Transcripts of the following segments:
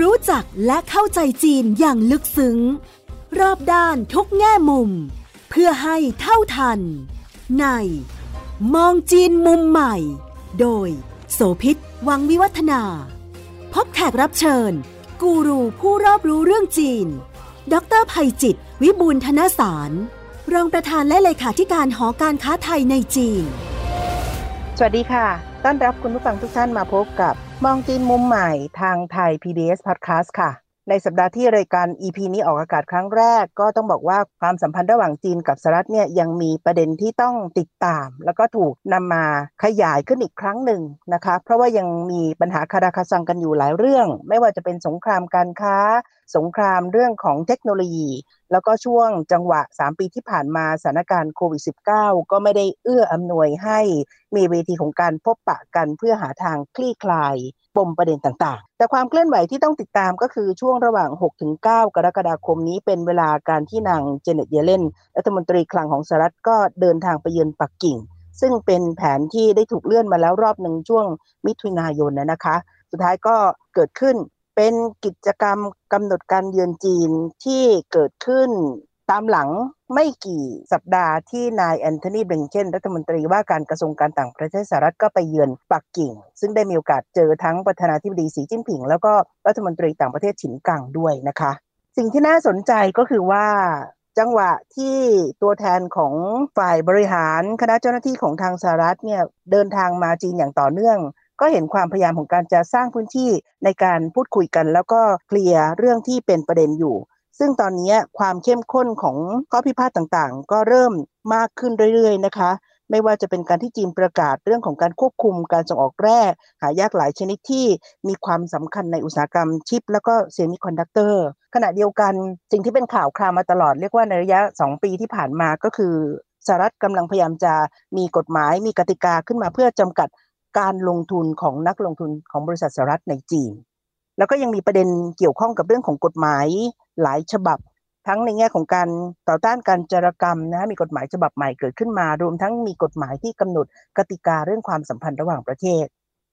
รู้จักและเข้าใจจีนอย่างลึกซึ้ง รอบด้านทุกแง่มุม เพื่อให้เท่าทัน ใน มองจีนมุมใหม่ โดย โสพิษวังวิวัฒนา พบแขกรับเชิญ กูรูผู้รอบรู้เรื่องจีน ดรภัยจิต วิบูลธนสาร รองประธานและเลขาธิการหอการค้าไทยในจีน สวัสดีค่ะ ต้อนรับคุณผู้ฟังทุกท่านมาพบกับ มองจีนมุมใหม่ทางไทย PBS Podcast ค่ะ ในสัปดาห์ที่รายการ EP นี้ออกอากาศครั้งแรก ก็ต้องบอกว่าความสัมพันธ์ระหว่างจีนกับสหรัฐเนี่ยยังมีประเด็นที่ต้องติดตาม แล้วก็ถูกนำมาขยายขึ้นอีกครั้งหนึ่งนะคะ เพราะว่ายังมีปัญหาคาราคาซังกันอยู่หลายเรื่อง ไม่ว่าจะเป็นสงครามการค้า สงครามเรื่องของเทคโนโลยี แล้วก็ช่วงจังหวะ 3 ปีที่ผ่านมาสถานการณ์โควิด -19 ก็ไม่ได้เอื้ออำนวยให้มีเวทีของการพบปะกันเพื่อหาทางคลี่คลายปมประเด็นต่างๆ แต่ความเคลื่อนไหวที่ต้องติดตามก็คือช่วงระหว่าง 6-9 กรกฎาคมนี้เป็นเวลาการที่นางเจเน็ตเยเลนรัฐมนตรีคลังของสหรัฐก็เดินทางไปเยือนปักกิ่ง ซึ่งเป็นแผนที่ได้ถูกเลื่อนมาแล้วรอบหนึ่งช่วงมิถุนายนนะคะ สุดท้ายก็เกิดขึ้น เป็นกิจกรรมกำหนดการเยือนจีนที่เกิดขึ้นตามหลังไม่กี่สัปดาห์ที่นายแอนโทนีเบลงเคนรัฐมนตรีว่าการกระทรวงการต่างประเทศสหรัฐก็ไปเยือนปักกิ่ง ซึ่งได้มีโอกาสเจอทั้งประธานาธิบดีสีจิ้นผิง แล้วก็รัฐมนตรีต่างประเทศฉินกังด้วยนะคะ สิ่งที่น่าสนใจก็คือว่าจังหวะที่ตัวแทนของฝ่ายบริหารคณะเจ้าหน้าที่ของทางสหรัฐเนี่ยเดินทางมาจีนอย่างต่อเนื่อง ก็เห็นความพยายามของการจะสร้างพื้นที่ในการพูดคุยกัน แล้วก็เคลียร์เรื่องที่เป็นประเด็นอยู่ ซึ่งตอนนี้ความเข้มข้นของข้อพิพาทต่างๆ ก็เริ่มมากขึ้นเรื่อยๆนะคะไม่ว่าจะเป็นการที่จีนประกาศเรื่องของการควบคุมการส่งออกแร่หายากหลายชนิดที่มีความสำคัญในอุตสาหกรรมชิป แล้วก็เซมิคอนดักเตอร์ขณะเดียวกันสิ่งที่เป็นข่าวคราวมาตลอดเรียกว่าในระยะ 2 ปีที่ผ่านมาก็คือสหรัฐกำลังพยายามจะมีกฎหมายมีกติกาขึ้นมาเพื่อจำกัด การลงทุนของนักลงทุนของบริษัทสหรัฐในจีน แล้วก็ยังมีประเด็นเกี่ยวข้องกับเรื่องของกฎหมายหลายฉบับ ทั้งในแง่ของการต่อต้านการจารกรรมนะมีกฎหมายฉบับใหม่เกิดขึ้นมา รวมทั้งมีกฎหมายที่กำหนดกติกาเรื่องความสัมพันธ์ระหว่างประเทศ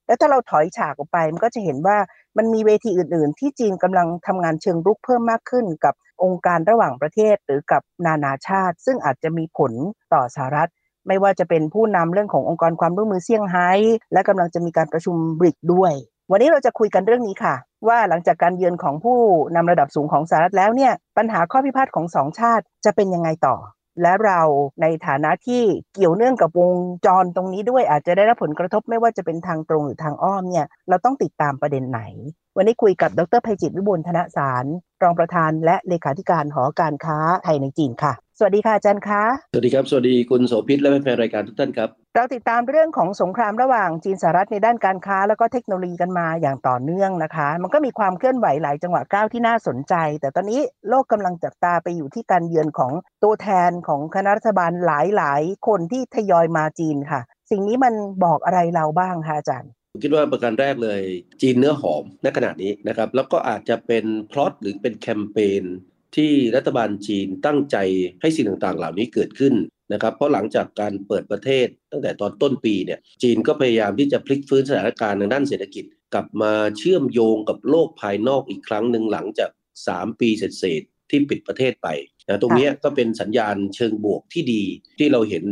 แล้วถ้าเราถอยฉากออกไปมันก็จะเห็นว่ามันมีเวทีอื่น ๆ ที่จีนกำลังทำงานเชิงรุกเพิ่มมากขึ้นกับองค์การระหว่างประเทศหรือกับนานาชาติ ซึ่งอาจจะมีผลต่อสหรัฐ ไม่ว่าจะเป็นผู้นำเรื่องขององค์กรความร่วมมือเซี่ยงไฮ้และกำลังจะมีการประชุมบริกด้วย วันนี้เราจะคุยกันเรื่องนี้ค่ะ ว่าหลังจากการเยือนของผู้นำระดับสูงของสหรัฐแล้วเนี่ยปัญหาข้อพิพาทของสองชาติจะเป็นยังไงต่อ และเราในฐานะที่เกี่ยวเนื่องกับวงจรตรงนี้ด้วยอาจจะได้รับผลกระทบไม่ว่าจะเป็นทางตรงหรือทางอ้อมเนี่ยเราต้องติดตามประเด็นไหน วันนี้คุยกับดรภัยจิตวิบูลธนสาร รองประธานและเลขาธิการหอการค้าไทยในจีนค่ะ สวัสดีค่ะอาจารย์คะ สวัสดีครับ สวัสดีคุณโสภิตและแฟนรายการทุกท่านครับ เราติดตามเรื่องของสงครามระหว่างจีนสหรัฐในด้านการค้า แล้วก็เทคโนโลยีกันมาอย่างต่อเนื่องนะคะ มันก็มีความเคลื่อนไหวหลายจังหวะก้าวที่น่าสนใจ แต่ตอนนี้โลกกำลังจับตาไปอยู่ที่การเยือนของตัวแทนของคณะรัฐบาลหลายๆ คนที่ทยอยมาจีนค่ะ สิ่งนี้มันบอกอะไรเราบ้างคะอาจารย์ผมคิดว่าประการแรกเลยจีนเนื้อหอมในขณะนี้นะครับแล้วก็อาจจะเป็นพล็อตหรือเป็นแคมเปญ ที่รัฐบาลจีนตั้งใจให้สิ่งต่างๆ เหล่านี้เกิดขึ้นนะครับ เพราะหลังจากการเปิดประเทศตั้งแต่ตอนต้นปีเนี่ยจีนก็พยายามที่จะพลิกฟื้นสถานการณ์ในด้านเศรษฐกิจ กลับมาเชื่อมโยงกับโลกภายนอกอีกครั้งหนึ่งหลังจาก 3 ปีเศษๆที่ปิดประเทศไปนะตรงนี้ก็เป็นสัญญาณเชิงบวกที่ดี ที่เราเห็น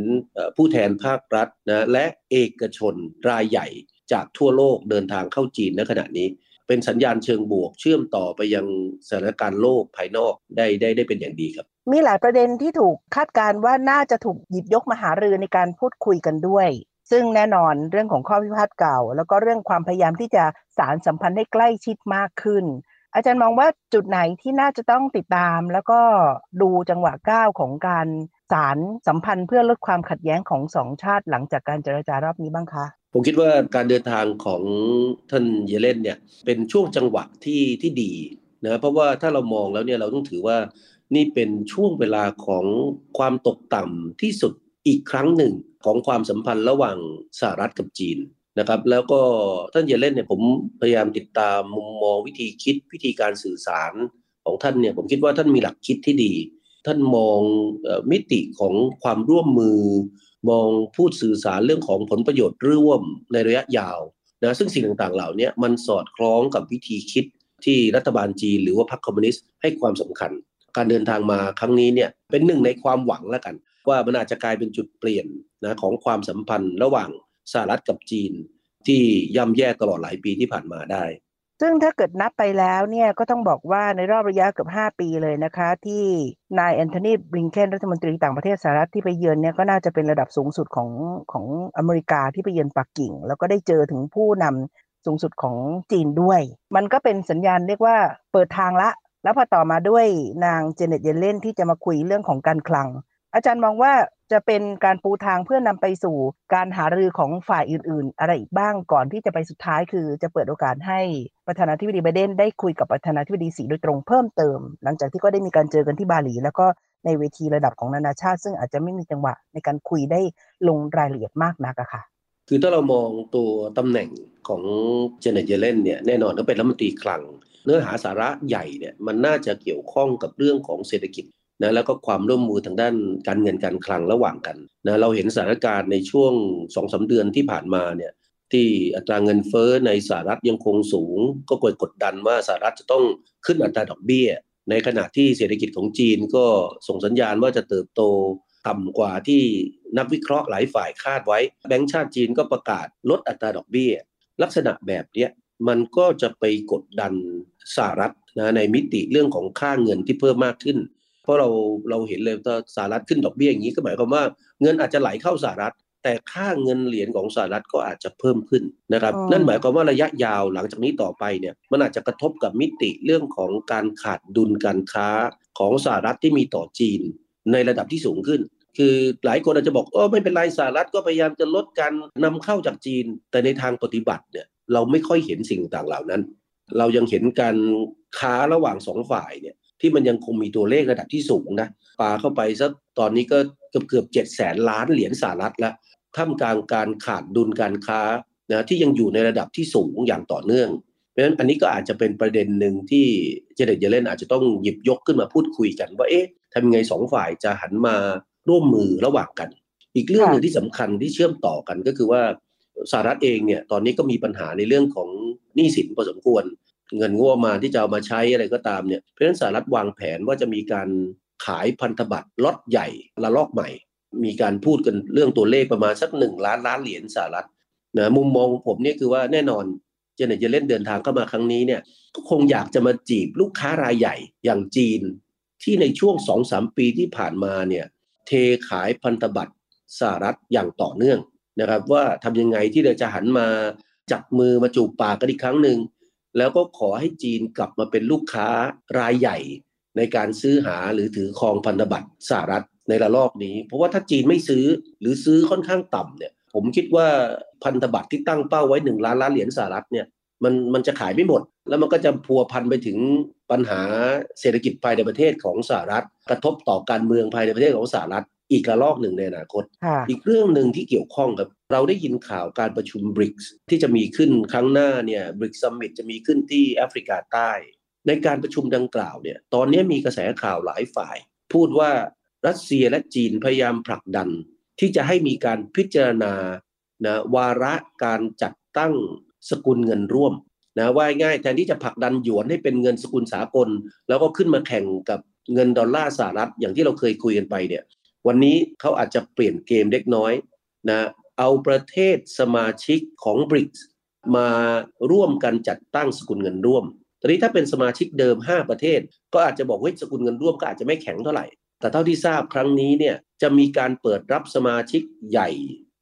ผู้แทนภาครัฐนะและเอกชนรายใหญ่จากทั่วโลกเดินทางเข้าจีนในขณะนี้ เป็นสัญญาณเชิงบวก เชื่อมต่อไปยังสถานการณ์โลกภายนอกได้ได้ได้เป็นอย่างดีครับ มีหลายประเด็นที่ถูกคาดการณ์ว่าน่าจะถูกหยิบยกมาหารือในการพูดคุยกันด้วย ซึ่งแน่นอนเรื่องของข้อพิพาทเก่า แล้วก็เรื่องความพยายามที่จะสารสัมพันธ์ให้ใกล้ชิดมากขึ้น อาจารย์มองว่าจุดไหนที่น่าจะต้องติดตาม แล้วก็ดูจังหวะก้าวของการสารสัมพันธ์เพื่อลดความขัดแย้งของสองชาติหลังจากการเจรจารอบนี้บ้างคะ ผมคิดว่าการเดินทางของท่านเยเลนเนี่ยเป็นช่วงจังหวะที่ที่ดีนะเพราะว่าถ้าเรามองแล้วเนี่ยเราต้องถือว่านี่เป็นช่วงเวลาของความตกต่ำที่สุดอีกครั้งหนึ่งของความสัมพันธ์ระหว่างสหรัฐกับจีนนะครับ แล้วก็ท่านเยเลนเนี่ยผมพยายามติดตามมุมมองวิธีคิดวิธีการสื่อสารของท่านเนี่ยผมคิดว่าท่านมีหลักคิดที่ดี ท่านมองมิติของความร่วมมือ มองพูดสื่อสารเรื่องของผลประโยชน์ร่วมในระยะยาวนะซึ่งสิ่งต่างๆ เหล่านี้มันสอดคล้องกับวิธีคิดที่รัฐบาลจีนหรือว่าพรรคคอมมิวนิสต์ให้ความสำคัญ การเดินทางมาครั้งนี้เนี่ยเป็นหนึ่งในความหวังแล้วกัน ว่ามันอาจจะกลายเป็นจุดเปลี่ยนนะของความสัมพันธ์ระหว่างสหรัฐกับจีน ที่ย่ำแย่ตลอดหลายปีที่ผ่านมาได้ ซึ่งถ้าเกิดนับไปแล้วเนี่ยก็ต้องบอกว่าในรอบระยะเกือบ 5 ปีเลยนะคะ ที่นายแอนโทนีบริงเคนรัฐมนตรีต่างประเทศสหรัฐที่ไปเยือนเนี่ยก็น่าจะเป็นระดับสูงสุดของของอเมริกาที่ไปเยือนปักกิ่ง แล้วก็ได้เจอถึงผู้นำสูงสุดของจีนด้วย มันก็เป็นสัญญาณเรียกว่าเปิดทางละ แล้วพอต่อมาด้วยนางเจเน็ตเยเลนที่จะมาคุยเรื่องของการคลัง อาจารย์มองว่า จะเป็นการปูทางเพื่อนำไปสู่การหารือของฝ่ายอื่น ๆ อะไรอีกบ้างก่อนที่จะไปสุดท้ายคือจะเปิดโอกาสให้ประธานาธิบดีไบเดนได้คุยกับประธานาธิบดีสีโดยตรงเพิ่มเติม หลังจากที่ก็ได้มีการเจอกันที่บาหลี แล้วก็ในเวทีระดับของนานาชาติ ซึ่งอาจจะไม่มีจังหวะในการคุยได้ลงรายละเอียดมากนักอะค่ะ คือถ้าเรามองตัวตำแหน่งของเจเนตเยเลนเนี่ยแน่นอนต้องเป็นรัฐมนตรีคลัง เนื้อหาสาระใหญ่เนี่ยมันน่าจะเกี่ยวข้องกับเรื่องของเศรษฐกิจ นะแล้วก็ความร่วมมือทางด้านการเงินการคลังระหว่างกันนะเราเห็นสถานการณ์ในช่วงสองสาเดือนที่ผ่านมาเนี่ยที่อัตราเงินเฟ้อในสหรัฐยังคงสูง ก็กดกดดันว่าสหรัฐจะต้องขึ้นอัตราดอกเบี้ย ในขณะที่เศรษฐกิจของจีนก็ส่งสัญญาณว่าจะเติบโตต่ำกว่าที่นักวิเคราะห์หลายฝ่ายคาดไว้ แบงก์ชาติจีนก็ประกาศลดอัตราดอกเบี้ย ลักษณะแบบนี้มันก็จะไปกดดันสหรัฐนะในมิติเรื่องของค่าเงินที่เพิ่มมากขึ้น เพราะเราเราเห็นเลยว่าสหรัฐขึ้นดอกเบี้ยอย่างนี้ก็หมายความว่าเงินอาจจะไหลเข้าสหรัฐ แต่ค่าเงินเหรียญของสหรัฐก็อาจจะเพิ่มขึ้นนะครับนั่นหมายความว่าระยะยาวหลังจากนี้ต่อไปเนี่ยมันอาจจะกระทบกับมิติเรื่องของการขาดดุลการค้าของสหรัฐที่มีต่อจีน ในระดับที่สูงขึ้นคือหลายคนอาจจะบอกโอ้ไม่เป็นไรสหรัฐก็พยายามจะลดการนำเข้าจากจีน แต่ในทางปฏิบัติเนี่ยเราไม่ค่อยเห็นสิ่งต่างเหล่านั้น เรายังเห็นการค้าระหว่างสองฝ่ายเนี่ย ที่มันยังคงมีตัวเลขระดับที่สูงนะปาเข้าไปสักตอนนี้ก็เกือบเกือบเจ็ดแสนล้านเหรียญสหรัฐแล้วท่ามกลางการขาดดุลการค้านะที่ยังอยู่ในระดับที่สูงอย่างต่อเนื่อง เพราะฉะนั้นอันนี้ก็อาจจะเป็นประเด็นหนึ่งที่เจเน็ตเยเลนอาจจะต้องหยิบยกขึ้นมาพูดคุยกัน ว่าเอ๊ะทำยังไงสองฝ่ายจะหันมาร่วมมือระหว่างกัน อีกเรื่องหนึ่งที่สำคัญที่เชื่อมต่อกันก็คือว่าสหรัฐเองเนี่ยตอนนี้ก็มีปัญหาในเรื่องของหนี้สินพอสมควร เงินงบมาที่จะเอามาใช้อะไรก็ตามเนี่ยเพราะฉะนั้นสหรัฐวางแผนว่าจะมีการขายพันธบัตรล็อตใหญ่ละลอกใหม่ มีการพูดกันเรื่องตัวเลขประมาณสักหนึ่งล้านล้านเหรียญสหรัฐนะมุมมองของผมเนี่ยคือว่าแน่นอนเจเนตจะเล่นเดินทางเข้ามาครั้งนี้เนี่ยก็คงอยากจะมาจีบลูกค้ารายใหญ่อย่างจีน ที่ในช่วงสองสามปีที่ผ่านมาเนี่ยเทขายพันธบัตรสหรัฐอย่างต่อเนื่องนะครับว่าทำยังไงที่เราจะหันมาจับมือมาจูบปากกันอีกครั้งหนึ่ง แล้วก็ขอให้จีนกลับมาเป็นลูกค้ารายใหญ่ในการซื้อหาหรือถือครองพันธบัตรสหรัฐในระลอกนี้ เพราะว่าถ้าจีนไม่ซื้อหรือซื้อค่อนข้างต่ำเนี่ย ผมคิดว่าพันธบัตรที่ตั้งเป้าไว้หนึ่งล้านล้านเหรียญสหรัฐเนี่ยมันมันจะขายไม่หมด แล้วมันก็จะพัวพันไปถึงปัญหาเศรษฐกิจภายในประเทศของสหรัฐ กระทบต่อการเมืองภายในประเทศของสหรัฐ อีกระลอกหนึ่งในอนาคต อีกเรื่องหนึ่งที่เกี่ยวข้องกับ เราได้ยินข่าวการประชุมบริกส์ที่จะมีขึ้นครั้งหน้าเนี่ยบริกซัมมิตจะมีขึ้นที่แอฟริกาใต้ ในการประชุมดังกล่าวเนี่ยตอนนี้มีกระแสข่าวหลายฝ่าย พูดว่ารัสเซียและจีนพยายามผลักดัน ที่จะให้มีการพิจารณานะวาระการจัดตั้งสกุลเงินร่วมนะว่าง่ายแทนที่จะผลักดันหยวนให้เป็นเงินสกุลสากล แล้วก็ขึ้นมาแข่งกับเงินดอลลาร์สหรัฐอย่างที่เราเคยคุยกันไปเนี่ย วันนี้เขาอาจจะเปลี่ยนเกมเล็กน้อยนะเอาประเทศสมาชิกของบริกส์มาร่วมกันจัดตั้งสกุลเงินร่วมตอนนี้ถ้าเป็นสมาชิกเดิม 5 ประเทศ ก็อาจจะบอกว่าสกุลเงินร่วมก็อาจจะไม่แข็งเท่าไหร่ แต่เท่าที่ทราบครั้งนี้เนี่ยจะมีการเปิดรับสมาชิกใหญ่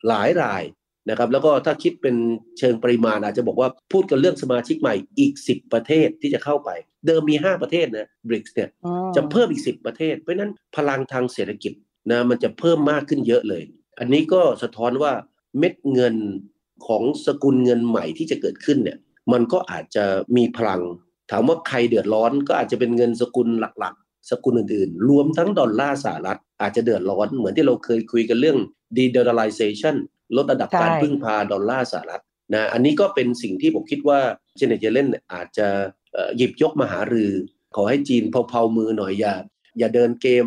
หลายรายนะครับแล้วก็ถ้าคิดเป็นเชิงปริมาณอาจจะบอกว่าพูดกันเรื่องสมาชิกใหม่อีก 10 ประเทศที่จะเข้าไป เดิมมี 5 ประเทศนะบริกส์เนี่ยจะเพิ่มอีก 10 ประเทศ เพราะนั้นพลังทางเศรษฐกิจ นะมันจะเพิ่มมากขึ้นเยอะเลย อันนี้ก็สะท้อนว่าเม็ดเงินของสกุลเงินใหม่ที่จะเกิดขึ้นเนี่ย มันก็อาจจะมีพลัง ถามว่าใครเดือดร้อนก็อาจจะเป็นเงินสกุลหลักๆ สกุลอื่นๆ รวมทั้งดอลลาร์สหรัฐอาจจะเดือดร้อนเหมือนที่เราเคยคุยกันเรื่อง de-dollarization ลดระดับการพึ่งพาดอลลาร์สหรัฐนะอันนี้ก็เป็นสิ่งที่ผมคิดว่าเจเน็ตเยลเลนอาจจะหยิบยกมาหารือ ขอให้จีนเพลาๆมือหน่อยอย่าอย่าเดินเกม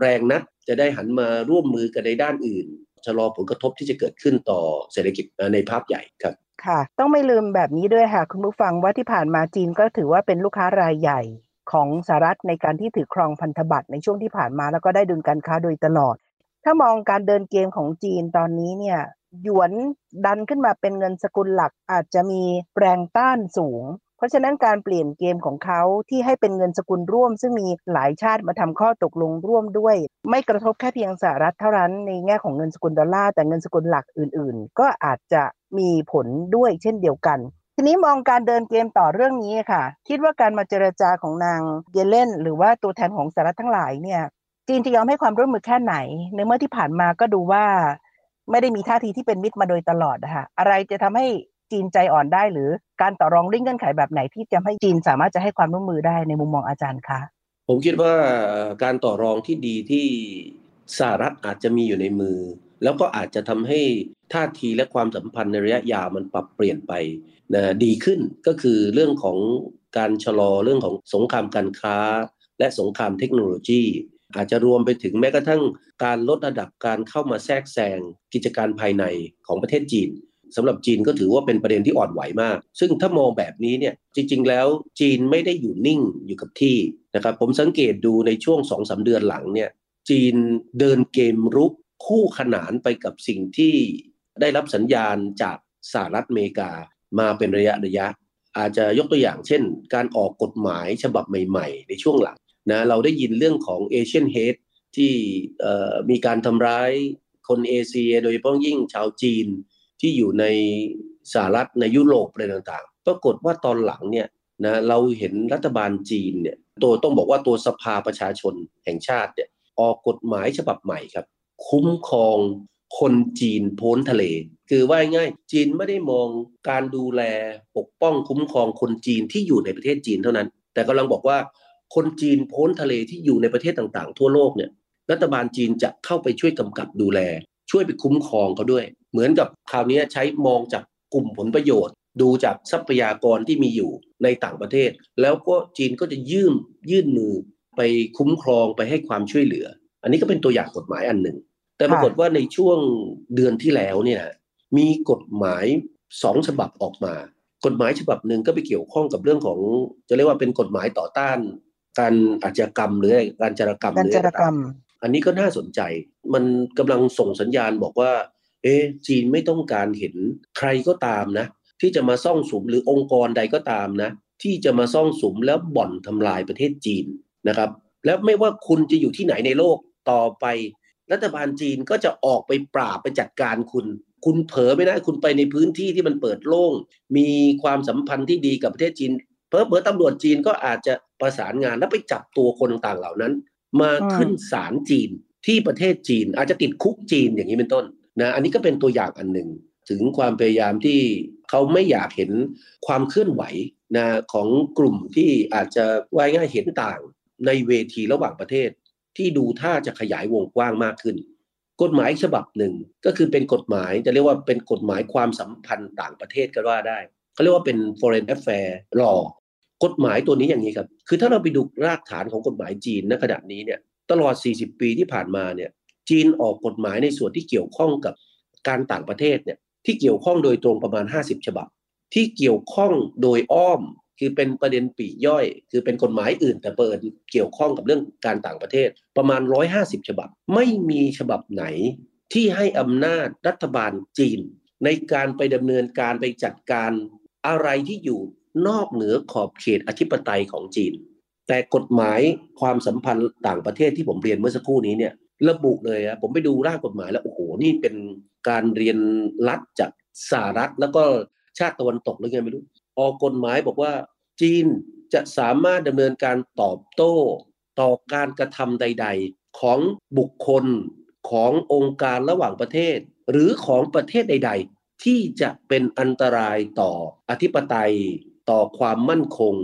แรงนัก จะได้หันมาร่วมมือกันในด้านอื่นชะลอผลกระทบที่จะเกิดขึ้นต่อเศรษฐกิจในภาพใหญ่ครับค่ะ ต้องไม่ลืมแบบนี้ด้วยค่ะ คุณผู้ฟังว่าที่ผ่านมาจีนก็ถือว่าเป็นลูกค้ารายใหญ่ของสหรัฐในการที่ถือครองพันธบัตรในช่วงที่ผ่านมาแล้วก็ได้ดุลการค้าโดยตลอด ถ้ามองการเดินเกมของจีนตอนนี้เนี่ยหยวนดันขึ้นมาเป็นเงินสกุลหลักอาจจะมีแรงต้านสูง ราะฉะนั้นการเปลี่ยนเกมของเขาที่ให้เป็นเงินสกุลร่วม ซึ่งมีหลายชาติมาทำข้อตกลงร่วมด้วย ไม่กระทบแค่เพียงสหรัฐเท่านั้นในแง่ของเงินสกุลดอลลาร์แต่เงินสกุลหลักอื่น ๆ ก็อาจจะมีผลด้วยเช่นเดียวกันทีนี้มองการเดินเกมต่อเรื่องนี้ค่ะ คิดว่าการมาเจรจาของนางเยเลนหรือว่าตัวแทนของสหรัฐทั้งหลายเนี่ยจีนจะยอมให้ความร่วมมือแค่ไหน ในเมื่อที่ผ่านมาก็ดูว่า ไม่ได้มีท่าทีที่เป็นมิตรมาโดยตลอดนะคะอะไรจะทำให้ จีนใจอ่อนได้หรือการต่อรองริ่งเงื่อนไขแบบไหนที่จะให้จีนสามารถจะให้ความร่วมมือได้ในมุมมองอาจารย์คะผมคิดว่าการต่อรองที่ดีที่สหรัฐอาจจะมีอยู่ในมือ แล้วก็อาจจะทำให้ท่าทีและความสัมพันธ์ในระยะยาวมันปรับเปลี่ยนไปนะดีขึ้นก็คือเรื่องของการชะลอเรื่องของสงครามการค้า และสงครามเทคโนโลยี อาจจะรวมไปถึงแม้กระทั่งการลดระดับการเข้ามาแทรกแซงกิจการภายในของประเทศจีน สำหรับจีนก็ถือว่าเป็นประเด็นที่อ่อนไหวมาก ซึ่งถ้ามองแบบนี้เนี่ยจริง ๆ แล้วจีนไม่ได้อยู่นิ่งอยู่กับที่นะครับผมสังเกตดูในช่วงสองสาเดือนหลังเนี่ยจีนเดินเกมรุกคู่ขนานไปกับสิ่งที่ได้รับสัญญาณจากสหรัฐอเมริกามาเป็นระยะระยะ อาจจะยกตัวอย่างเช่น การออกกฎหมายฉบับใหม่ ๆ ในช่วงหลังนะเราได้ยินเรื่องของเอเชียนเฮดที่มีการทำร้ายคนเอเชีย โดยเฉพาะยิ่งชาวจีน ที่อยู่ในสหรัฐในยุโรปอะไรต่างๆ ปรากฏว่าตอนหลังเนี่ยนะเราเห็นรัฐบาลจีนเนี่ยตัวต้องบอกว่าตัวสภาประชาชนแห่งชาติเนี่ยออกกฎหมายฉบับใหม่ครับ คุ้มครองคนจีนพ้นทะเล คือว่าง่ายจีนไม่ได้มองการดูแลปกป้องคุ้มครองคนจีนที่อยู่ในประเทศจีนเท่านั้น แต่กำลังบอกว่าคนจีนพ้นทะเลที่อยู่ในประเทศต่างๆ ทั่วโลกเนี่ยรัฐบาลจีนจะเข้าไปช่วยกำกับดูแล ช่วยไปคุ้มครองเขาด้วย เหมือนกับคราวนี้ใช้มองจากกลุ่มผลประโยชน์ ดูจากทรัพยากรที่มีอยู่ในต่างประเทศ แล้วก็จีนก็จะยื่นยื่นมือไปคุ้มครองไปให้ความช่วยเหลือ อันนี้ก็เป็นตัวอย่างกฎหมายอันหนึ่ง แต่ปรากฏว่าในช่วงเดือนที่แล้วเนี่ยมีกฎหมายสองฉบับออกมา กฎหมายฉบับหนึ่งก็ไปเกี่ยวข้องกับเรื่องของ จะเรียกว่าเป็นกฎหมายต่อต้าน การอาชญากรรมหรือการจารกรรมการจารกรรม อันนี้ก็น่าสนใจ มันกำลังส่งสัญญาณบอกว่า เอ๊จีนไม่ต้องการเห็นใครก็ตามนะ ที่จะมาซ่องสุมหรือองค์กรใดก็ตามนะ ที่จะมาซ่องสุมแล้วบ่อนทำลายประเทศจีนนะครับ แล้วไม่ว่าคุณจะอยู่ที่ไหนในโลกต่อไป รัฐบาลจีนก็จะออกไปปราบไปจัดการคุณคุณเผลอไม่ได้คุณไปในพื้นที่ที่มันเปิดโล่ง มีความสัมพันธ์ที่ดีกับประเทศจีน เพอเพอตำรวจจีนก็อาจจะประสานงานแล้วไปจับตัวคนต่างๆเหล่านั้น มาขึ้นศาลจีนที่ประเทศจีน อาจจะติดคุกจีนอย่างนี้เป็นต้นนะอันนี้ก็เป็นตัวอย่างอันหนึ่งถึงความพยายามที่เขาไม่อยากเห็นความเคลื่อนไหวนะของกลุ่มที่อาจจะว่ายง่ายเห็นต่างในเวทีระหว่างประเทศ ที่ดูท่าจะขยายวงกว้างมากขึ้น กฎหมายฉบับหนึ่งก็คือเป็นกฎหมายจะเรียกว่าเป็นกฎหมายความสัมพันธ์ต่างประเทศก็ว่าได้เขาเรียกว่าเป็น foreign affair law กฎหมายตัวนี้อย่างนี้ครับ คือถ้าเราไปดูรากฐานของกฎหมายจีนณขณะนี้เนี่ยตลอด 40 ปีที่ผ่านมาเนี่ยจีนออกกฎหมายในส่วนที่เกี่ยวข้องกับการต่างประเทศเนี่ยที่เกี่ยวข้องโดยตรงประมาณ 50 ฉบับ ที่เกี่ยวข้องโดยอ้อม คือเป็นประเด็นปีย่อย คือเป็นกฎหมายอื่น แต่เปิดเกี่ยวข้องกับเรื่องการต่างประเทศประมาณ 150 ฉบับ ไม่มีฉบับไหนที่ให้อำนาจรัฐบาลจีน ในการไปดำเนินการไปจัดการอะไรที่อยู่ นอกเหนือขอบเขตอธิปไตยของจีน แต่กฎหมายความสัมพันธ์ต่างประเทศที่ผมเรียนเมื่อสักครู่นี้เนี่ยระบุเลยอะผมไปดูร่างกฎหมายแล้วโอ้โหนี่เป็นการเรียนรัฐจากสหรัฐแล้วก็ชาติตะวันตกหรือไงไม่รู้ ออกกฎหมายบอกว่าจีนจะสามารถดำเนินการตอบโต้ต่อการกระทำใด ๆ ของบุคคลขององค์การระหว่างประเทศ หรือของประเทศใด ๆ ที่จะเป็นอันตรายต่ออธิปไตย ต่อความมั่นคง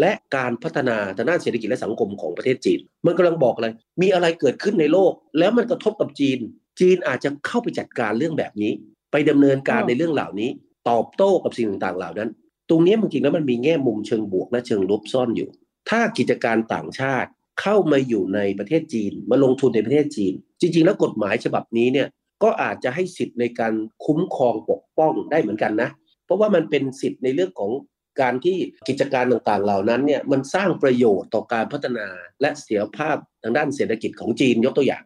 และการพัฒนาทางด้านเศรษฐกิจและสังคมของประเทศจีน มันกำลังบอกอะไร มีอะไรเกิดขึ้นในโลก แล้วมันกระทบกับจีน จีนอาจจะเข้าไปจัดการเรื่องแบบนี้ ไปดำเนินการในเรื่องเหล่านี้ ตอบโต้กับสิ่งต่างๆเหล่านั้น ตรงนี้จริงๆแล้วมันมีแง่มุมเชิงบวกและเชิงลบซ่อนอยู่ ถ้ากิจการต่างชาติเข้ามาอยู่ในประเทศจีน มาลงทุนในประเทศจีน จริง ๆ แล้วกฎหมายฉบับนี้เนี่ยก็อาจจะให้สิทธิ์ในการคุ้มครองปกป้องได้เหมือนกันนะ เพราะว่ามันเป็นสิทธิ์ในเรื่องของ การที่กิจการต่างๆเหล่านั้นเนี่ยมันสร้างประโยชน์ต่อการพัฒนาและเสียภาพทางด้านเศรษฐกิจของจีนยกตัวอย่าง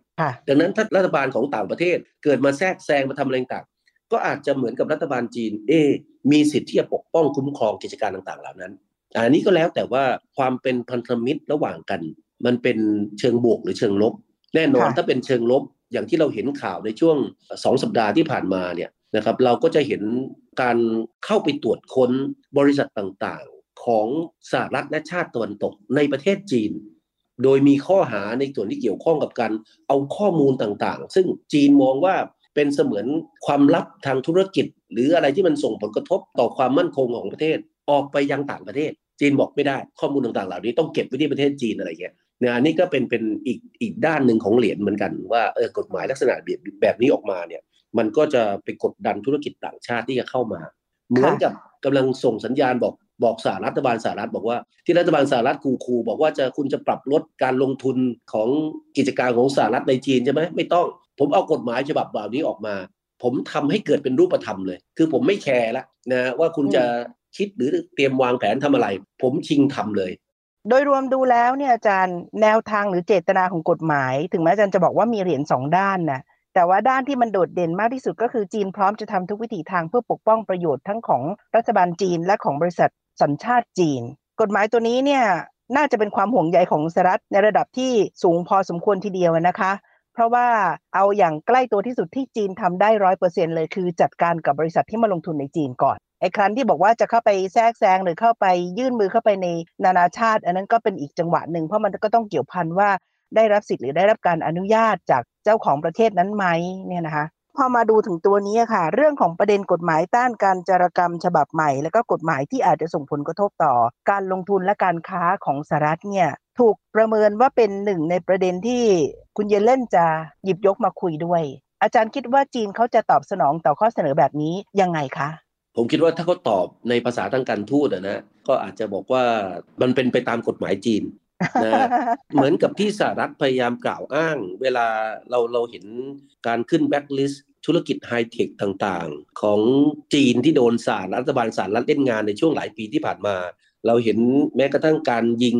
ดังนั้นถ้ารัฐบาลของต่างประเทศเกิดมาแทรกแซงมาทำอะไรต่างก็อาจจะเหมือนกับรัฐบาลจีนเอ มีสิทธิ์ที่จะปกป้องคุ้มครองกิจการต่างๆ เหล่านั้นอันนี้ก็แล้วแต่ว่าความเป็นพันธมิตรระหว่างกัน มันเป็นเชิงบวกหรือเชิงลบ แน่นอนถ้าเป็นเชิงลบอย่างที่เราเห็นข่าวในช่วงสองสัปดาห์ที่ผ่านมาเนี่ย นะครับเราก็จะเห็นการเข้าไปตรวจค้นบริษัทต่างๆ ของสหรัฐและชาติตะวันตกในประเทศจีน โดยมีข้อหาในส่วนที่เกี่ยวข้องกับการเอาข้อมูลต่างๆ ซึ่งจีนมองว่าเป็นเสมือนความลับทางธุรกิจ หรืออะไรที่มันส่งผลกระทบต่อความมั่นคงของประเทศ ออกไปยังต่างประเทศ จีนบอกไม่ได้ข้อมูลต่างๆ เหล่านี้ต้องเก็บไว้ที่ประเทศจีนอะไรเงี้ยเนี่ยอันนี้ก็เป็นเป็นอีกอีกด้านหนึ่งของเหรียญเหมือนกันว่าเออกฎหมายลักษณะแบบแบบนี้ออกมาเนี่ย มันก็จะไปกดดันธุรกิจต่างชาติที่จะเข้ามา เหมือนกับกำลังส่งสัญญาณบอกบอกสหรัฐบาลสหรัฐบอกว่าที่รัฐบาลสหรัฐคูคูบอกว่าจะคุณจะปรับลดการลงทุนของกิจการของสหรัฐในจีนใช่ไหมไม่ต้อง ผมเอากฎหมายฉบับแบบนี้ออกมา ผมทำให้เกิดเป็นรูปธรรมเลย คือผมไม่แคร์ละนะว่าคุณจะคิดหรือเตรียมวางแผนทำอะไร ผมชิงทำเลย โดยรวมดูแล้วเนี่ยอาจารย์แนวทางหรือเจตนาของกฎหมาย ถึงแม้อาจารย์จะบอกว่ามีเหรียญสองด้านนะ แต่ว่าด้านที่มันโดดเด่นมากที่สุดก็คือจีนพร้อมจะทำทุกวิถีทางเพื่อปกป้องประโยชน์ทั้งของรัฐบาลจีนและของบริษัทสัญชาติจีน กฎหมายตัวนี้เนี่ยน่าจะเป็นความห่วงใยของสหรัฐในระดับที่สูงพอสมควรทีเดียวนะคะ เพราะว่าเอาอย่างใกล้ตัวที่สุดที่จีนทำได้ร้อยเปอร์เซ็นเลยคือจัดการกับบริษัทที่มาลงทุนในจีนก่อนไอ้ครั้นที่บอกว่าจะเข้าไปแทรกแซงหรือเข้าไปยื่นมือเข้าไปในนานาชาติ อันนั้นก็เป็นอีกจังหวะหนึ่งเพราะมันก็ต้องเกี่ยวพันว่า ได้รับสิทธิ์หรือได้รับการอนุญาตจากเจ้าของประเทศนั้นไหมเนี่ยนะคะพอมาดูถึงตัวนี้ค่ะ เรื่องของประเด็นกฎหมายต้านการจารกรรมฉบับใหม่ แล้วก็กฎหมายที่อาจจะส่งผลกระทบต่อ การลงทุนและการค้าของสหรัฐเนี่ยถูกประเมินว่าเป็นหนึ่งในประเด็นที่คุณเยเลนจะหยิบยกมาคุยด้วย อาจารย์คิดว่าจีนเขาจะตอบสนองต่อข้อเสนอแบบนี้ยังไงคะผมคิดว่าถ้าเขาตอบในภาษาทางการทูตนะก็อาจจะบอกว่ามันเป็นไปตามกฎหมายจีน นะเหมือนกับที่สหรัฐพยายามกล่าวอ้าง เวลาเราเราเห็นการขึ้นแบ็กลิสต์ธุรกิจไฮเทคต่างๆ ของจีนที่โดนสหรัฐ รัฐบาลสหรัฐเล่นงานในช่วงหลายปีที่ผ่านมา เราเห็นแม้กระทั่งการยิง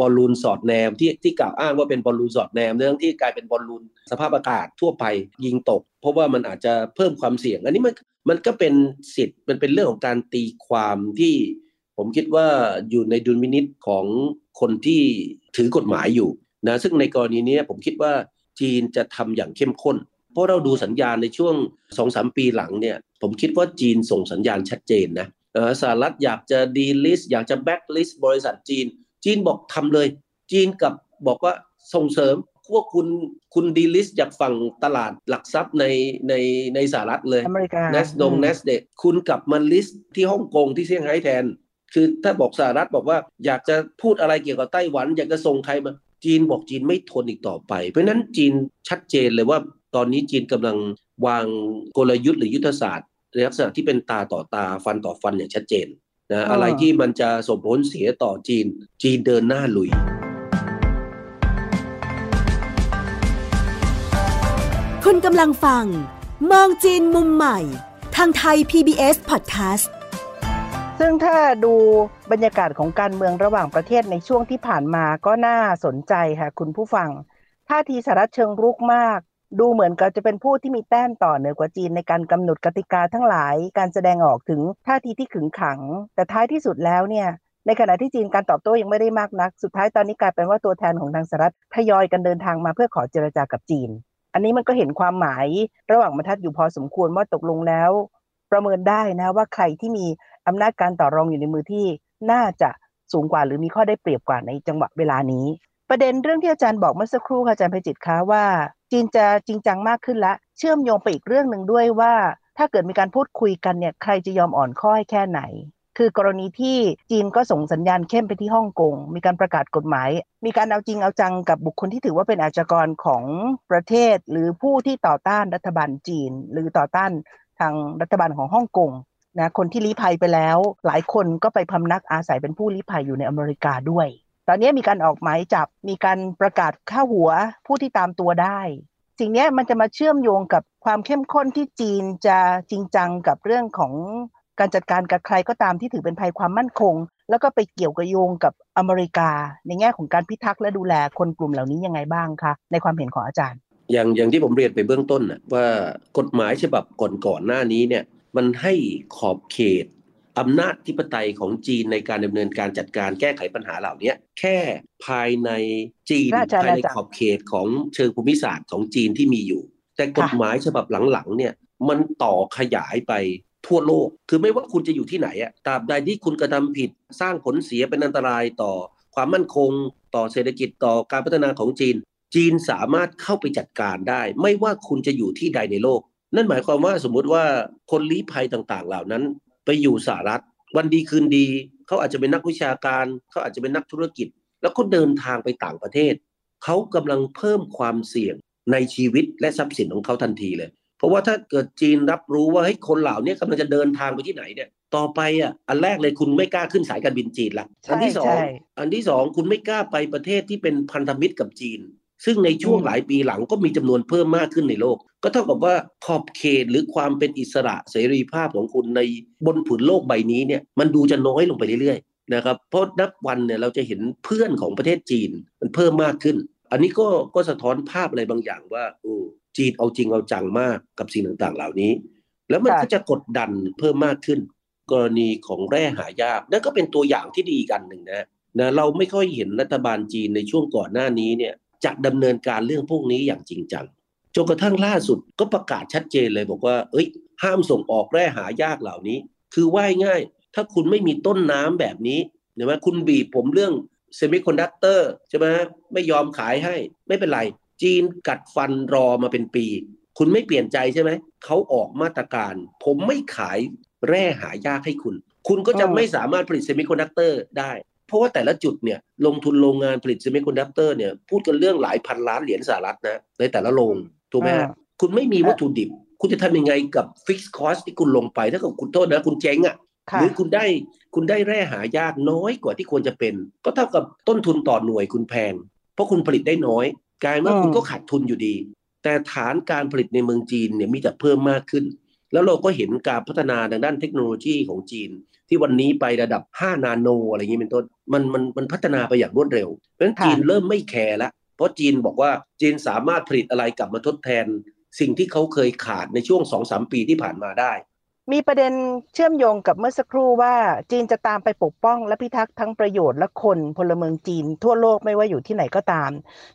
บอลลูนสอดแนมที่ที่กล่าวอ้างว่าเป็นบอลลูนสอดแนมเรื่องที่กลายเป็นบอลลูนสภาพอากาศทั่วไปยิงตก เพราะว่ามันอาจจะเพิ่มความเสี่ยง อันนี้มันมันก็เป็นสิทธิ์มันเป็นเรื่องของการตีความที่ผมคิดว่าอยู่ในดุลยพินิจของ คนที่ถือกฎหมายอยู่นะซึ่งในกรณีนี้ผมคิดว่าจีนจะทำอย่างเข้มข้น เพราะเราดูสัญญาณในช่วงสองสามปีหลังเนี่ยผมคิดว่าจีนส่งสัญญาณชัดเจนนะสหรัฐอยากจะ delist อยากจะแบ็กลิสบริษัทจีน จีนบอกทำเลย จีนกลับบอกว่าส่งเสริมพวกคุณคุณ delist จากฝั่งตลาดหลักทรัพย์ในในในสหรัฐเลยอเมริกาเนสดงเนสเดคุณกลับมาลิสที่ฮ่องกงที่เซี่ยงไฮ้แทน คือถ้าบอกสหรัฐบอกว่าอยากจะพูดอะไรเกี่ยวกับไต้หวัน อยากจะส่งใครมาจีนบอกจีนไม่ทนอีกต่อไป เพราะนั้นจีนชัดเจนเลยว่าตอนนี้จีนกำลังวางกลยุทธ์หรือยุทธศาสตร์ในลักษณะที่เป็นตาต่อตาฟันต่อฟันอย่างชัดเจนนะอะไรที่มันจะส่งผลเสียต่อจีน จีนเดินหน้าลุยคุณกำลังฟัง มองจีนมุมใหม่ ทางไทย PBS Podcast ซึ่งถ้าดูบรรยากาศของการเมืองระหว่างประเทศในช่วงที่ผ่านมาก็น่าสนใจค่ะคุณผู้ฟังท่าทีสหรัฐเชิงรุกมาก ดูเหมือนกับจะเป็นผู้ที่มีแต้มต่อเหนือกว่าจีนในการกำหนดกติกาทั้งหลาย การแสดงออกถึงท่าทีที่ขึงขัง แต่ท้ายที่สุดแล้วเนี่ยในขณะที่จีนการตอบโต้ยังไม่ได้มากนัก สุดท้ายตอนนี้กลายเป็นว่าตัวแทนของทางสหรัฐทยอยกันเดินทางมาเพื่อขอเจรจากับจีน อันนี้มันก็เห็นความหมาย ระหว่างบรรทัดอยู่พอสมควรว่าตกลงแล้ว ประเมินได้นะว่าใครที่มี อำนาจการต่อรองอยู่ในมือที่น่าจะสูงกว่าหรือมีข้อได้เปรียบกว่าในจังหวะเวลานี้ ประเด็นเรื่องที่อาจารย์บอกเมื่อสักครู่ค่ะอาจารย์เพจิตคะว่า จีนจะจริงจังมากขึ้นละ เชื่อมโยงไปอีกเรื่องหนึ่งด้วยว่า ถ้าเกิดมีการพูดคุยกันเนี่ยใครจะยอมอ่อนข้อให้แค่ไหน คือกรณีที่จีนก็ส่งสัญญาณเข้มไปที่ฮ่องกงมีการประกาศกฎหมาย มีการเอาจริงเอาจังกับบุคคลที่ถือว่าเป็นอาชญากรของประเทศ หรือผู้ที่ต่อต้านรัฐบาลจีน หรือต่อต้านทางรัฐบาลของฮ่องกง นะคนที่ลี้ภัยไปแล้ว หลายคนก็ไปพำนักอาศัยเป็นผู้ลี้ภัยอยู่ในอเมริกาด้วย ตอนนี้มีการออกหมายจับมีการประกาศฆ่าหัวผู้ที่ตามตัวได้ สิ่งนี้มันจะมาเชื่อมโยงกับความเข้มข้นที่จีนจะจริงจังกับเรื่องของการจัดการกับใครก็ตามที่ถือเป็นภัยความมั่นคง แล้วก็ไปเกี่ยวกับโยงกับอเมริกา ในแง่ของการพิทักษ์และดูแลคนกลุ่มเหล่านี้ยังไงบ้างคะในความเห็นของอาจารย์ อย่างอย่างที่ผมเรียนไปเบื้องต้นนะว่ากฎหมายฉบับก่อนก่อนหน้านี้เนี่ย มันให้ขอบเขตอำนาจธิปไตยของจีนในการดำเนินการจัดการแก้ไขปัญหาเหล่านี้แค่ภายในจีนภายในขอบเขตของเชิงภูมิศาสตร์ของจีนที่มีอยู่ แต่กฎหมายฉบับหลังๆเนี่ยมันต่อขยายไปทั่วโลก คือไม่ว่าคุณจะอยู่ที่ไหนอะตราบใดที่คุณกระทำผิดสร้างผลเสียเป็นอันตรายต่อความมั่นคง ต่อเศรษฐกิจต่อการพัฒนาของจีน จีนสามารถเข้าไปจัดการได้ ไม่ว่าคุณจะอยู่ที่ใดในโลก นั่นหมายความว่าสมมุติว่าคนลี้ภัยต่างๆ เหล่านั้น ไปอยู่สหรัฐ วันดีคืนดีเขาอาจจะเป็นนักวิชาการเขาอาจจะเป็นนักธุรกิจ แล้วก็เดินทางไปต่างประเทศเขากำลังเพิ่มความเสี่ยงในชีวิตและทรัพย์สินของเขาทันทีเลย เพราะว่าถ้าเกิดจีนรับรู้ว่าเฮ้ยคนเหล่านี้กำลังจะเดินทางไปที่ไหนเนี่ย ต่อไปอะอันแรกเลยคุณไม่กล้าขึ้นสายการบินจีนละอันที่สองอันที่สองคุณไม่กล้าไปประเทศที่เป็นพันธมิตรกับจีน ซึ่งในช่วงหลายปีหลังก็มีจำนวนเพิ่มมากขึ้นในโลก ก็เท่ากับว่าขอบเขตหรือความเป็นอิสระเสรีภาพของคุณในบนผืนโลกใบนี้เนี่ยมันดูจะน้อยลงไปเรื่อยๆนะครับเพราะนับวันเนี่ยเราจะเห็นเพื่อนของประเทศจีนมันเพิ่มมากขึ้น อันนี้ก็ก็สะท้อนภาพอะไรบางอย่างว่าโอ้จีนเอาจริงเอาจังมากกับสิ่งต่างๆ เหล่านี้ แล้วมันก็จะกดดันเพิ่มมากขึ้น กรณีของแร่หายากนั่นก็เป็นตัวอย่างที่ดีกันหนึ่งนะนะเราไม่ค่อยเห็นรัฐบาลจีนในช่วงก่อนหน้านี้เนี่ย จะดำเนินการเรื่องพวกนี้อย่างจริงจังจนกระทั่งล่าสุดก็ประกาศชัดเจนเลยบอกว่า เอ้ย ห้ามส่งออกแร่หายากเหล่านี้ คือว่ายง่าย ถ้าคุณไม่มีต้นน้ำแบบนี้เห็นไหมคุณบีบผมเรื่องเซมิคอนดักเตอร์ใช่ไหมไม่ยอมขายให้ไม่เป็นไร จีนกัดฟันรอมาเป็นปี คุณไม่เปลี่ยนใจใช่ไหม เขาออกมาตรการ ผมไม่ขายแร่หายากให้คุณ คุณก็จะไม่สามารถผลิตเซมิคอนดักเตอร์ได้ เพราะว่าแต่ละจุดเนี่ยลงทุนโรงงานผลิตเซมิคอนดักเตอร์เนี่ยพูดกันเรื่องหลายพันล้านเหรียญสหรัฐนะในแต่ละโรงถูกไหมคุณไม่มีวัตถุดิบ คุณจะทำยังไงกับ fixed cost ที่คุณลงไปถ้าเกิดคุณโทษนะ คุณเจ๊งอะ่ะหรือคุณได้คุณได้แร่หายากน้อยกว่าที่ควรจะเป็น ก็เท่ากับต้นทุนต่อหน่วยคุณแพง เพราะคุณผลิตได้น้อยกลายว่าคุณก็ขาดทุนอยู่ดี แต่ฐานการผลิตในเมืองจีนเนี่ยมีแต่เพิ่มมากขึ้น แล้วเราก็เห็นการพัฒนาทางด้านเทคโนโลยีของจีน ที่วันนี้ไประดับ 5 นาโน อะไรอย่างนี้เป็นต้นมันมันมันพัฒนาไปอย่างรวดเร็ว เพราะฉะนั้นจีนเริ่มไม่แคร์แล้วเพราะจีนบอกว่าจีนสามารถผลิตอะไรกลับมาทดแทน สิ่งที่เขาเคยขาดในช่วงสองสามปีที่ผ่านมาได้ มีประเด็นเชื่อมโยงกับเมื่อสักครู่ว่าจีนจะตามไปปกป้องและพิทักษ์ทั้งประโยชน์และคนพลเมืองจีนทั่วโลกไม่ว่าอยู่ที่ไหนก็ตาม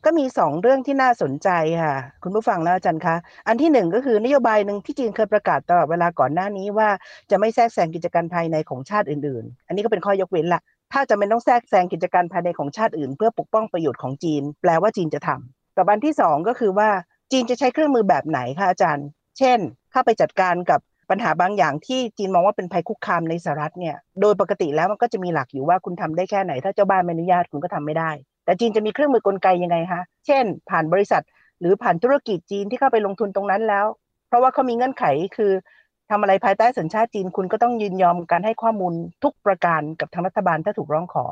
ก็มีสองเรื่องที่น่าสนใจค่ะ คุณผู้ฟังนะอาจารย์คะ อันที่หนึ่งก็คือนโยบายหนึ่งที่จีนเคยประกาศตลอดเวลาก่อนหน้านี้ว่าจะไม่แทรกแซงกิจการภายในของชาติอื่น ๆ อันนี้ก็เป็นข้อยกเว้นละถ้าจะไม่ต้องแทรกแซงกิจการภายในของชาติอื่น เพื่อปกป้องประโยชน์ของจีน แปลว่าจีนจะทำกับอันที่สองก็คือว่าจีนจะใช้เครื่องมือแบบไหนคะอาจารย์ เช่น เข้าไปจัดการกับ ปัญหาบางอย่างที่จีนมองว่าเป็นภัยคุกคามในสหรัฐเนี่ยโดยปกติแล้วมันก็จะมีหลักอยู่ว่าคุณทำได้แค่ไหน ถ้าเจ้าบ้านไม่อนุญาตคุณก็ทำไม่ได้ แต่จีนจะมีเครื่องมือกลไกยังไงคะเช่น ผ่านบริษัท หรือผ่านธุรกิจจีนที่เข้าไปลงทุนตรงนั้นแล้ว เพราะว่าเขามีเงื่อนไขคือทำอะไรภายใต้สัญชาติจีนคุณก็ต้องยืนยอมการให้ข้อมูลทุกประการกับทางรัฐบาลถ้าถูกร้องขอ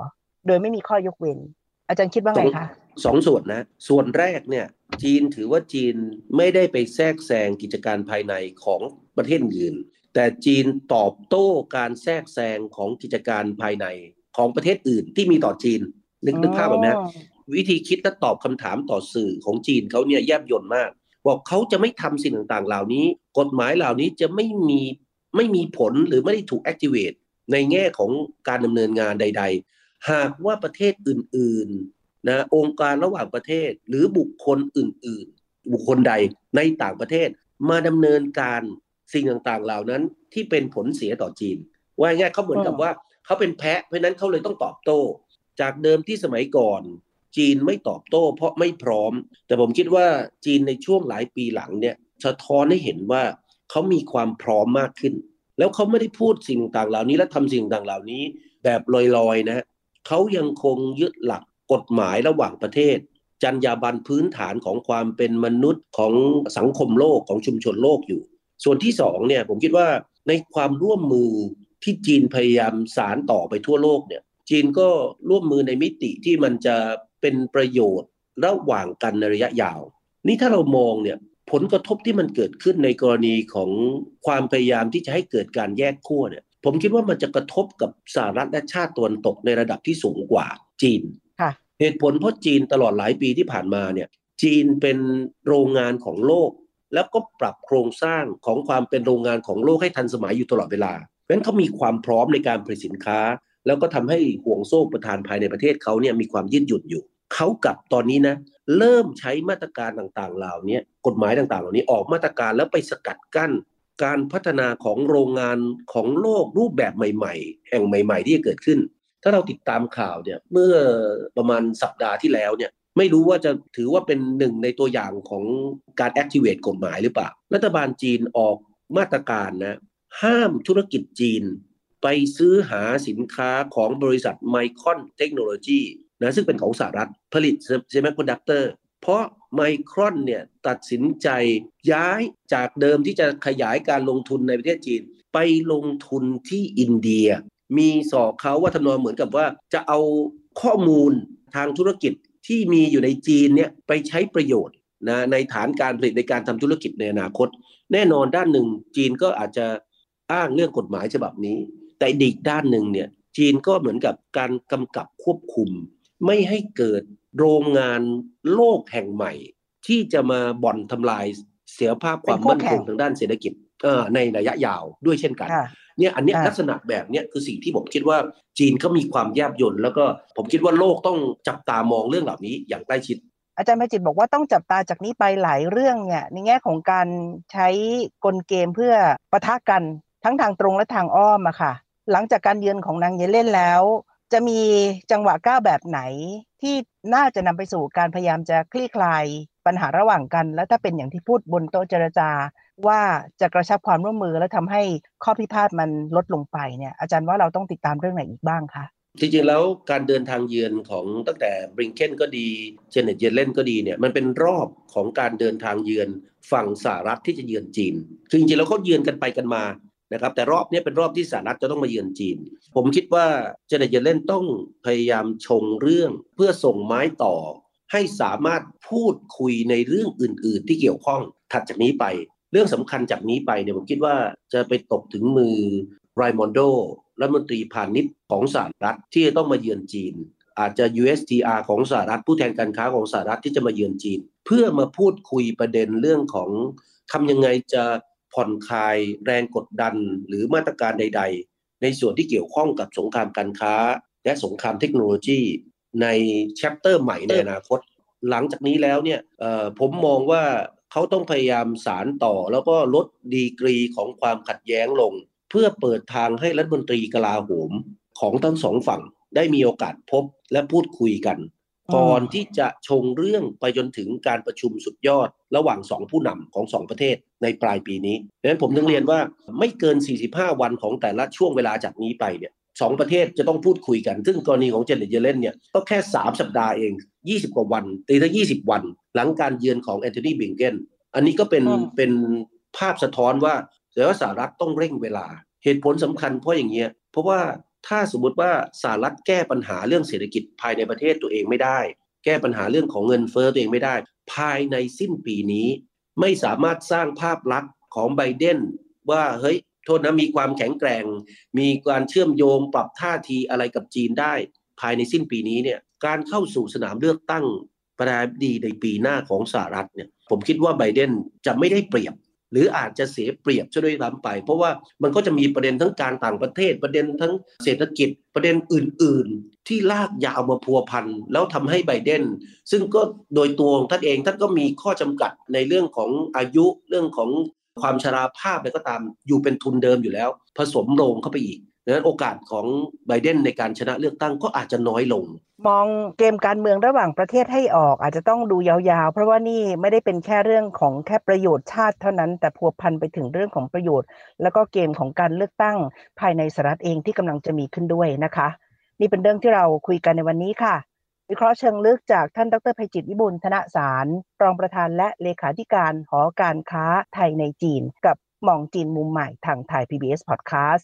โดยไม่มีข้อยกเว้น อาจารย์คิดว่าไงคะสองส่วนนะ ส่วนแรกเนี่ย จีนถือว่าจีนไม่ได้ไปแทรกแซงกิจการภายในของประเทศอื่น แต่จีนตอบโต้การแทรกแซงของกิจการภายในของประเทศอื่นที่มีต่อจีน นึกนึกภาพแบบนี้วิธีคิดและตอบคำถามต่อสื่อของจีนเขาเนี่ยแยบยนต์มากบอกเขาจะไม่ทำสิ่งต่างๆ เหล่านี้ กฎหมายเหล่านี้จะไม่มีไม่มีผลหรือไม่ได้ถูก activate ในแง่ของการดำเนินงานใดๆ หากว่าประเทศอื่นๆนะองค์การระหว่างประเทศหรือบุคคลอื่น ๆ บุคคลใดในต่างประเทศมาดำเนินการสิ่งต่างๆ เหล่านั้นที่เป็นผลเสียต่อจีน ว่าง่ายเขาเหมือนกับว่าเขาเป็นแพะเพราะนั้นเขาเลยต้องตอบโต้ จากเดิมที่สมัยก่อน จีนไม่ตอบโต้ เพราะไม่พร้อม แต่ผมคิดว่าจีนในช่วงหลายปีหลังเนี่ยสะท้อนให้เห็นว่าเขามีความพร้อมมากขึ้น แล้วเขาไม่ได้พูดสิ่งต่างเหล่านี้และทำสิ่งต่างเหล่านี้แบบลอยๆนะ เขายังคงยึดหลักกฎหมายระหว่างประเทศ จรรยาบรรณพื้นฐานของความเป็นมนุษย์ของสังคมโลกของชุมชนโลกอยู่ ส่วนที่สองเนี่ยผมคิดว่าในความร่วมมือที่จีนพยายามสารต่อไปทั่วโลกเนี่ยจีนก็ร่วมมือในมิติที่มันจะเป็นประโยชน์ระหว่างกันในระยะยาว นี่ถ้าเรามองเนี่ยผลกระทบที่มันเกิดขึ้นในกรณีของความพยายามที่จะให้เกิดการแยกขั้วเนี่ย ผมคิดว่ามันจะกระทบกับสหรัฐและชาติตะวันตกในระดับที่สูงกว่าจีนเหตุผลเพราะจีนตลอดหลายปีที่ผ่านมาเนี่ยจีนเป็นโรงงานของโลก แล้วก็ปรับโครงสร้างของความเป็นโรงงานของโลกให้ทันสมัยอยู่ตลอดเวลาเพราะฉะนั้นเขามีความพร้อมในการผลิตสินค้า แล้วก็ทำให้ห่วงโซ่ประทานภายในประเทศเขาเนี่ยมีความยืดหยุ่นอยู่เขากับตอนนี้นะเริ่มใช้มาตรการต่างๆ เหล่านี้กฎหมายต่างๆ เหล่านี้ออกมาตรการแล้วไปสกัดกั้น การพัฒนาของโรงงานของโลกรูปแบบใหม่ๆ แห่งใหม่ ๆ ที่จะเกิดขึ้น ถ้าเราติดตามข่าวเนี่ยเมื่อประมาณสัปดาห์ที่แล้วเนี่ยไม่รู้ว่าจะถือว่าเป็นหนึ่งในตัวอย่างของการ activate กฎหมายหรือเปล่า รัฐบาลจีนออกมาตรการนะห้ามธุรกิจจีน ไปซื้อหาสินค้าของบริษัทไมครอนเทคโนโลยีนะซึ่งเป็นของสหรัฐผลิตเซมิคอนดักเตอร์ เพราะไมครอนเนี่ยตัดสินใจย้ายจากเดิมที่จะขยายการลงทุนในประเทศจีน ไปลงทุนที่อินเดีย มีสอกเขาว่าทำนองเหมือนกับว่าจะเอาข้อมูลทางธุรกิจที่มีอยู่ในจีนเนี่ยไปใช้ประโยชน์นะในฐานการผลิตในการทำธุรกิจในอนาคต แน่นอนด้านหนึ่ง จีนก็อาจจะอ้างเรื่องกฎหมายฉบับนี้ แต่อีกด้านหนึ่งเนี่ยจีนก็เหมือนกับการกำกับควบคุม ไม่ให้เกิด โรงงานโลกแห่งใหม่ ที่จะมาบ่อนทำลายเสียภาพความมั่นคงทางด้านเศรษฐกิจในระยะยาวด้วยเช่นกันเนี่ยอันนี้ลักษณะแบบนี้คือสิ่งที่ผมคิดว่าจีนเขามีความแยบยนแล้วก็ผมคิดว่าโลกต้องจับตามองเรื่องเหล่านี้อย่างใกล้ชิด อาจารย์มจิตบอกว่าต้องจับตาจากนี้ไปหลายเรื่องเนี่ยในแง่ของการใช้กลเกมเพื่อประทะกันทั้งทางตรงและทางอ้อมอะค่ะ หลังจากการเยือนของนางเยเล่นแล้ว จะมีจังหวะก้าวแบบไหนที่น่าจะนำไปสู่การพยายามจะคลี่คลายปัญหาระหว่างกัน และถ้าเป็นอย่างที่พูดบนโต๊ะเจรจา ว่าจะกระชับความร่วมมือและทำให้ข้อพิพาทมันลดลงไปเนี่ยอาจารย์ว่าเราต้องติดตามเรื่องไหนอีกบ้างคะจริงๆแล้วการเดินทางเยือนของตั้งแต่บริงเคนก็ดีเจเน็ตเยเลนก็ดีเนี่ยมันเป็นรอบของการเดินทางเยือนฝั่งสหรัฐที่จะเยือนจีนคือจริงๆแล้วเขาเยือนกันไปกันมา นะครับแต่รอบนี้เป็นรอบที่สหรัฐจะต้องมาเยือนจีน ผมคิดว่าเจเนตเยเลนต้องพยายามชงเรื่องเพื่อส่งไม้ต่อ ให้สามารถพูดคุยในเรื่องอื่น ๆ ที่เกี่ยวข้องถัดจากนี้ไป เรื่องสำคัญจากนี้ไปเนี่ยผมคิดว่าจะไปตกถึงมือไรมอนโดรัฐมนตรีพาณิชย์ของสหรัฐที่จะต้องมาเยือนจีน อาจจะ USTR ของสหรัฐผู้แทนการค้าของสหรัฐที่จะมาเยือนจีน เพื่อมาพูดคุยประเด็นเรื่องของทำยังไงจะ ผ่อนคลายแรงกดดันหรือมาตรการใด ๆ ในส่วนที่เกี่ยวข้องกับสงครามการค้า และสงครามเทคโนโลยีในแชปเตอร์ใหม่ในอนาคต หลังจากนี้แล้วเนี่ยผมมองว่าเขาต้องพยายามสารต่อแล้วก็ลดดีกรีของความขัดแย้งลง เพื่อเปิดทางให้รัฐมนตรีกลาโหมของทั้งสองฝั่งได้มีโอกาสพบและพูดคุยกัน ก่อนที่จะชงเรื่องไปจนถึงการประชุมสุดยอด ระหว่างสองผู้นำของสองประเทศในปลายปีนี้ดังนั้นผมถึงเรียนว่าไม่เกิน 45 วันของแต่ละช่วงเวลาจากนี้ไปเนี่ยสองประเทศจะต้องพูดคุยกัน ซึ่งกรณีของเจเนตเยเลนเนี่ยก็แค่ 3 สัปดาห์เอง 20 กว่าวันตีถ้า20 วัน หลังการเยือนของแอนโทนีบิงเกนอันนี้ก็เป็นเป็นภาพสะท้อนว่าแต่ว่าสหรัฐต้องเร่งเวลา เหตุผลสำคัญเพราะอย่างเงี้ยเพราะว่า ถ้าสมมติว่าสหรัฐแก้ปัญหาเรื่องเศรษฐกิจภายในประเทศตัวเองไม่ได้ แก้ปัญหาเรื่องของเงินเฟ้อตัวเองไม่ได้ ภายในสิ้นปีนี้ ไม่สามารถสร้างภาพลักษณ์ของไบเดนว่าเฮ้ยโทษนะมีความแข็งแกร่ง มีการเชื่อมโยงปรับท่าทีอะไรกับจีนได้ ภายในสิ้นปีนี้เนี่ยการเข้าสู่สนามเลือกตั้งประธานาธิบดีในปีหน้าของสหรัฐเนี่ยผมคิดว่าไบเดนจะไม่ได้เปรียบ หรืออาจจะเสียเปรียบช่วยซ้ำไป เพราะว่ามันก็จะมีประเด็นทั้งการต่างประเทศ ประเด็นทั้งเศรษฐกิจประเด็นอื่น ๆ ที่ลากยาวมาพัวพันแล้วทำให้ไบเดนซึ่งก็โดยตัวของท่านเองท่านก็มีข้อจำกัดในเรื่องของอายุเรื่องของความชราภาพอะไรก็ตามอยู่เป็นทุนเดิมอยู่แล้ว ผสมลงเข้าไปอีก ดังนั้นโอกาสของไบเดนในการชนะเลือกตั้งก็อาจจะน้อยลง มองเกมการเมืองระหว่างประเทศให้ออก อาจจะต้องดูยาวๆ เพราะว่านี่ไม่ได้เป็นแค่เรื่องของแค่ประโยชน์ชาติเท่านั้น แต่พัวพันไปถึงเรื่องของประโยชน์ แล้วก็เกมของการเลือกตั้งภายในสหรัฐเองที่กำลังจะมีขึ้นด้วยนะคะ นี่เป็นเรื่องที่เราคุยกันในวันนี้ค่ะ วิเคราะห์เชิงลึกจากท่านดรภัยจิตวิบุลธนสารรองประธานและเลขาธิการหอการค้าไทยในจีน กับมองจีนมุมใหม่ทางไทย PBS Podcast